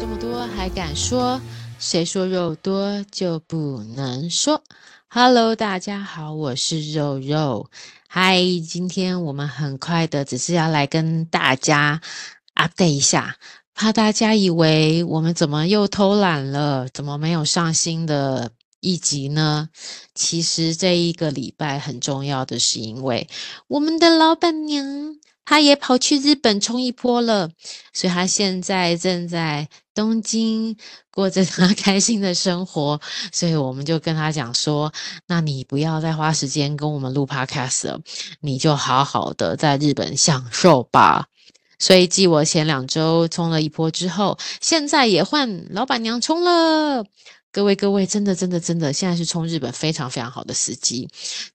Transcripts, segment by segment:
这么多还敢说？谁说肉多就不能说？Hello，大家好，我是肉肉。嗨，今天我们很快的，只是要来跟大家 update 一下，怕大家以为我们怎么又偷懒了，怎么没有上新的一集呢？其实这一个礼拜很重要的是，因为我们的老板娘。他也跑去日本冲一波了，所以他现在正在东京过着他开心的生活。所以我们就跟他讲说：“那你不要再花时间跟我们录 Podcast 了，你就好好的在日本享受吧。”所以继我前两周冲了一波之后，现在也换老板娘冲了。各位各位，真的真的真的，现在是冲日本非常非常好的时机。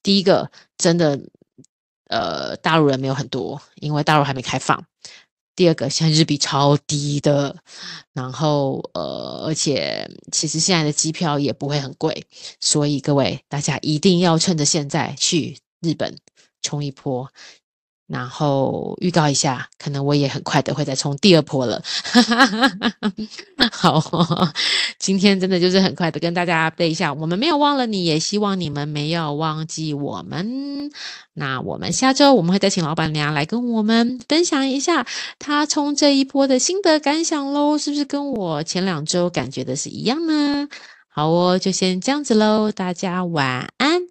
第一个，真的。呃，大陆人没有很多，因为大陆还没开放。第二个，现在日币超低的，然后呃，而且其实现在的机票也不会很贵，所以各位大家一定要趁着现在去日本冲一波。然后预告一下，可能我也很快的会再冲第二波了。好，今天真的就是很快的跟大家背一下，我们没有忘了你，也希望你们没有忘记我们。那我们下周我们会再请老板娘来跟我们分享一下她冲这一波的心得感想喽，是不是跟我前两周感觉的是一样呢？好哦，就先这样子喽，大家晚安，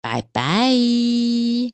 拜拜。